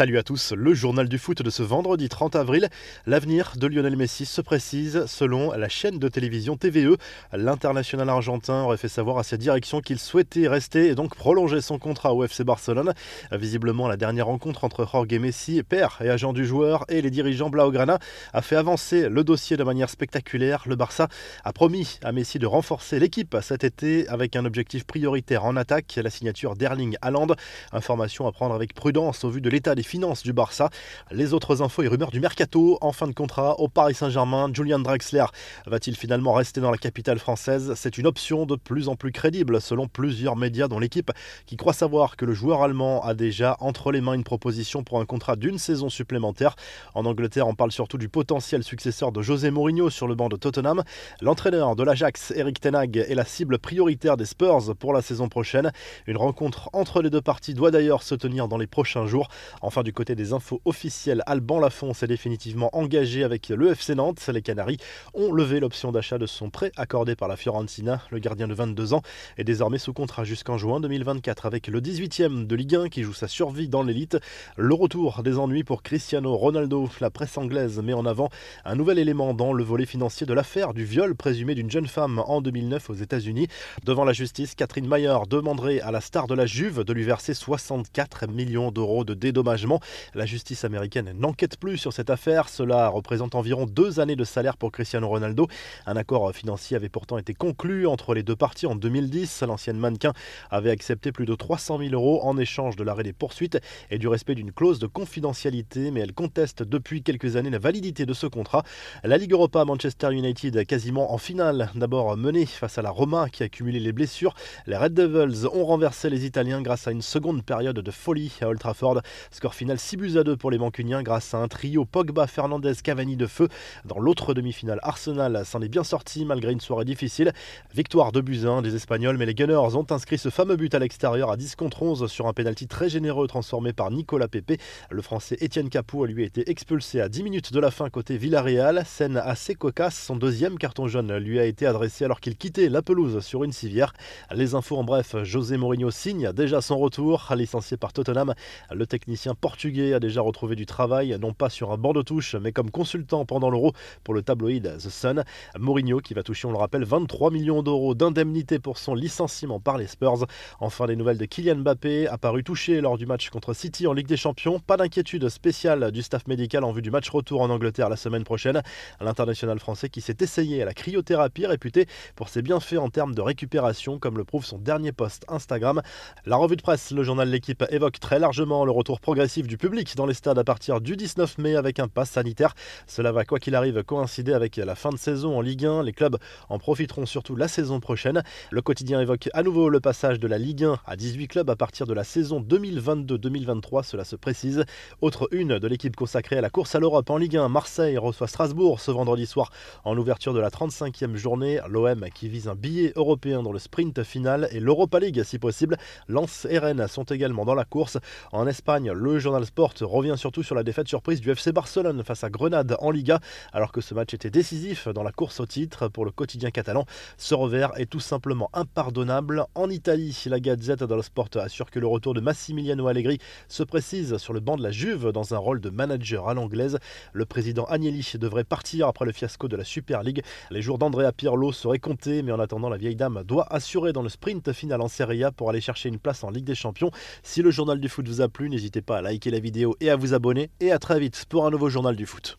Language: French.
Salut à tous, le journal du foot de ce vendredi 30 avril. L'avenir de Lionel Messi se précise selon la chaîne de télévision TVE. L'international argentin aurait fait savoir à sa direction qu'il souhaitait rester et donc prolonger son contrat au FC Barcelone. Visiblement, la dernière rencontre entre Jorge Messi, père et agent du joueur, et les dirigeants Blaugrana a fait avancer le dossier de manière spectaculaire. Le Barça a promis à Messi de renforcer l'équipe cet été avec un objectif prioritaire en attaque, la signature d'Erling Haaland. Information à prendre avec prudence au vu de l'état des finances du Barça. Les autres infos et rumeurs du mercato en fin de contrat au Paris Saint-Germain. Julian Drexler va-t-il finalement rester dans la capitale française? C'est une option de plus en plus crédible selon plusieurs médias dont l'équipe qui croit savoir que le joueur allemand a déjà entre les mains une proposition pour un contrat d'une saison supplémentaire. En Angleterre, on parle surtout du potentiel successeur de José Mourinho sur le banc de Tottenham. L'entraîneur de l'Ajax, Eric Tenag, est la cible prioritaire des Spurs pour la saison prochaine. Une rencontre entre les deux parties doit d'ailleurs se tenir dans les prochains jours. Enfin, du côté des infos officielles, Alban Lafont s'est définitivement engagé avec le FC Nantes. Les Canaries ont levé l'option d'achat de son prêt accordé par la Fiorentina. Le gardien de 22 ans est désormais sous contrat jusqu'en juin 2024 avec le 18e de Ligue 1 qui joue sa survie dans l'élite. Le retour des ennuis pour Cristiano Ronaldo. La presse anglaise met en avant un nouvel élément dans le volet financier de l'affaire du viol présumé d'une jeune femme en 2009 aux États-Unis. Devant la justice, Catherine Mayer demanderait à la star de la Juve de lui verser 64 millions d'euros de la justice américaine n'enquête plus sur cette affaire. Cela représente environ deux années de salaire pour Cristiano Ronaldo. Un accord financier avait pourtant été conclu entre les deux parties en 2010. L'ancienne mannequin avait accepté plus de 300 000 euros en échange de l'arrêt des poursuites et du respect d'une clause de confidentialité, mais elle conteste depuis quelques années la validité de ce contrat. La Ligue Europa Manchester United quasiment en finale, d'abord menée face à la Roma qui a cumulé les blessures. Les Red Devils ont renversé les Italiens grâce à une seconde période de folie à Old Trafford. Final 6 buts à 2 pour les Mancuniens grâce à un trio Pogba, Fernandez, Cavani de feu. Dans l'autre demi-finale, Arsenal s'en est bien sorti malgré une soirée difficile. Victoire de buts 1 des Espagnols, mais les Gunners ont inscrit ce fameux but à l'extérieur à 10 contre 11 sur un pénalty très généreux transformé par Nicolas Pepe. Le français Étienne Capou a lui été expulsé à 10 minutes de la fin côté Villarreal. Scène assez cocasse, son deuxième carton jaune lui a été adressé alors qu'il quittait la pelouse sur une civière. Les infos en bref, José Mourinho signe déjà son retour, licencié par Tottenham. Le technicien portugais a déjà retrouvé du travail, non pas sur un banc de touche, mais comme consultant pendant l'Euro pour le tabloïd The Sun. Mourinho qui va toucher, on le rappelle, 23 millions d'euros d'indemnité pour son licenciement par les Spurs. Enfin, les nouvelles de Kylian Mbappé, apparu touché lors du match contre City en Ligue des Champions. Pas d'inquiétude spéciale du staff médical en vue du match retour en Angleterre la semaine prochaine. L'international français qui s'est essayé à la cryothérapie, réputé pour ses bienfaits en termes de récupération, comme le prouve son dernier post Instagram. La revue de presse, le journal L'équipe évoque très largement le retour progressif du public dans les stades à partir du 19 mai avec un pass sanitaire. Cela va, quoi qu'il arrive, coïncider avec la fin de saison en Ligue 1. Les clubs en profiteront surtout la saison prochaine. Le quotidien évoque à nouveau le passage de la Ligue 1 à 18 clubs à partir de la saison 2022-2023. Cela se précise. Autre une de l'équipe consacrée à la course à l'Europe en Ligue 1. Marseille reçoit Strasbourg ce vendredi soir en ouverture de la 35e journée. L'OM qui vise un billet européen dans le sprint final et l'Europa League si possible. Lens et Rennes sont également dans la course. En Espagne, le journal Sport revient surtout sur la défaite surprise du FC Barcelone face à Grenade en Liga, alors que ce match était décisif dans la course au titre pour le quotidien catalan. Ce revers est tout simplement impardonnable. En Italie, la Gazette dello Sport assure que le retour de Massimiliano Allegri se précise sur le banc de la Juve dans un rôle de manager à l'anglaise. Le président Agnelli devrait partir après le fiasco de la Super League. Les jours d'Andrea Pirlo seraient comptés, mais en attendant, la vieille dame doit assurer dans le sprint final en Serie A pour aller chercher une place en Ligue des Champions. Si le journal du foot vous a plu, n'hésitez pas à liker la vidéo et à vous abonner. Et à très vite pour un nouveau journal du foot.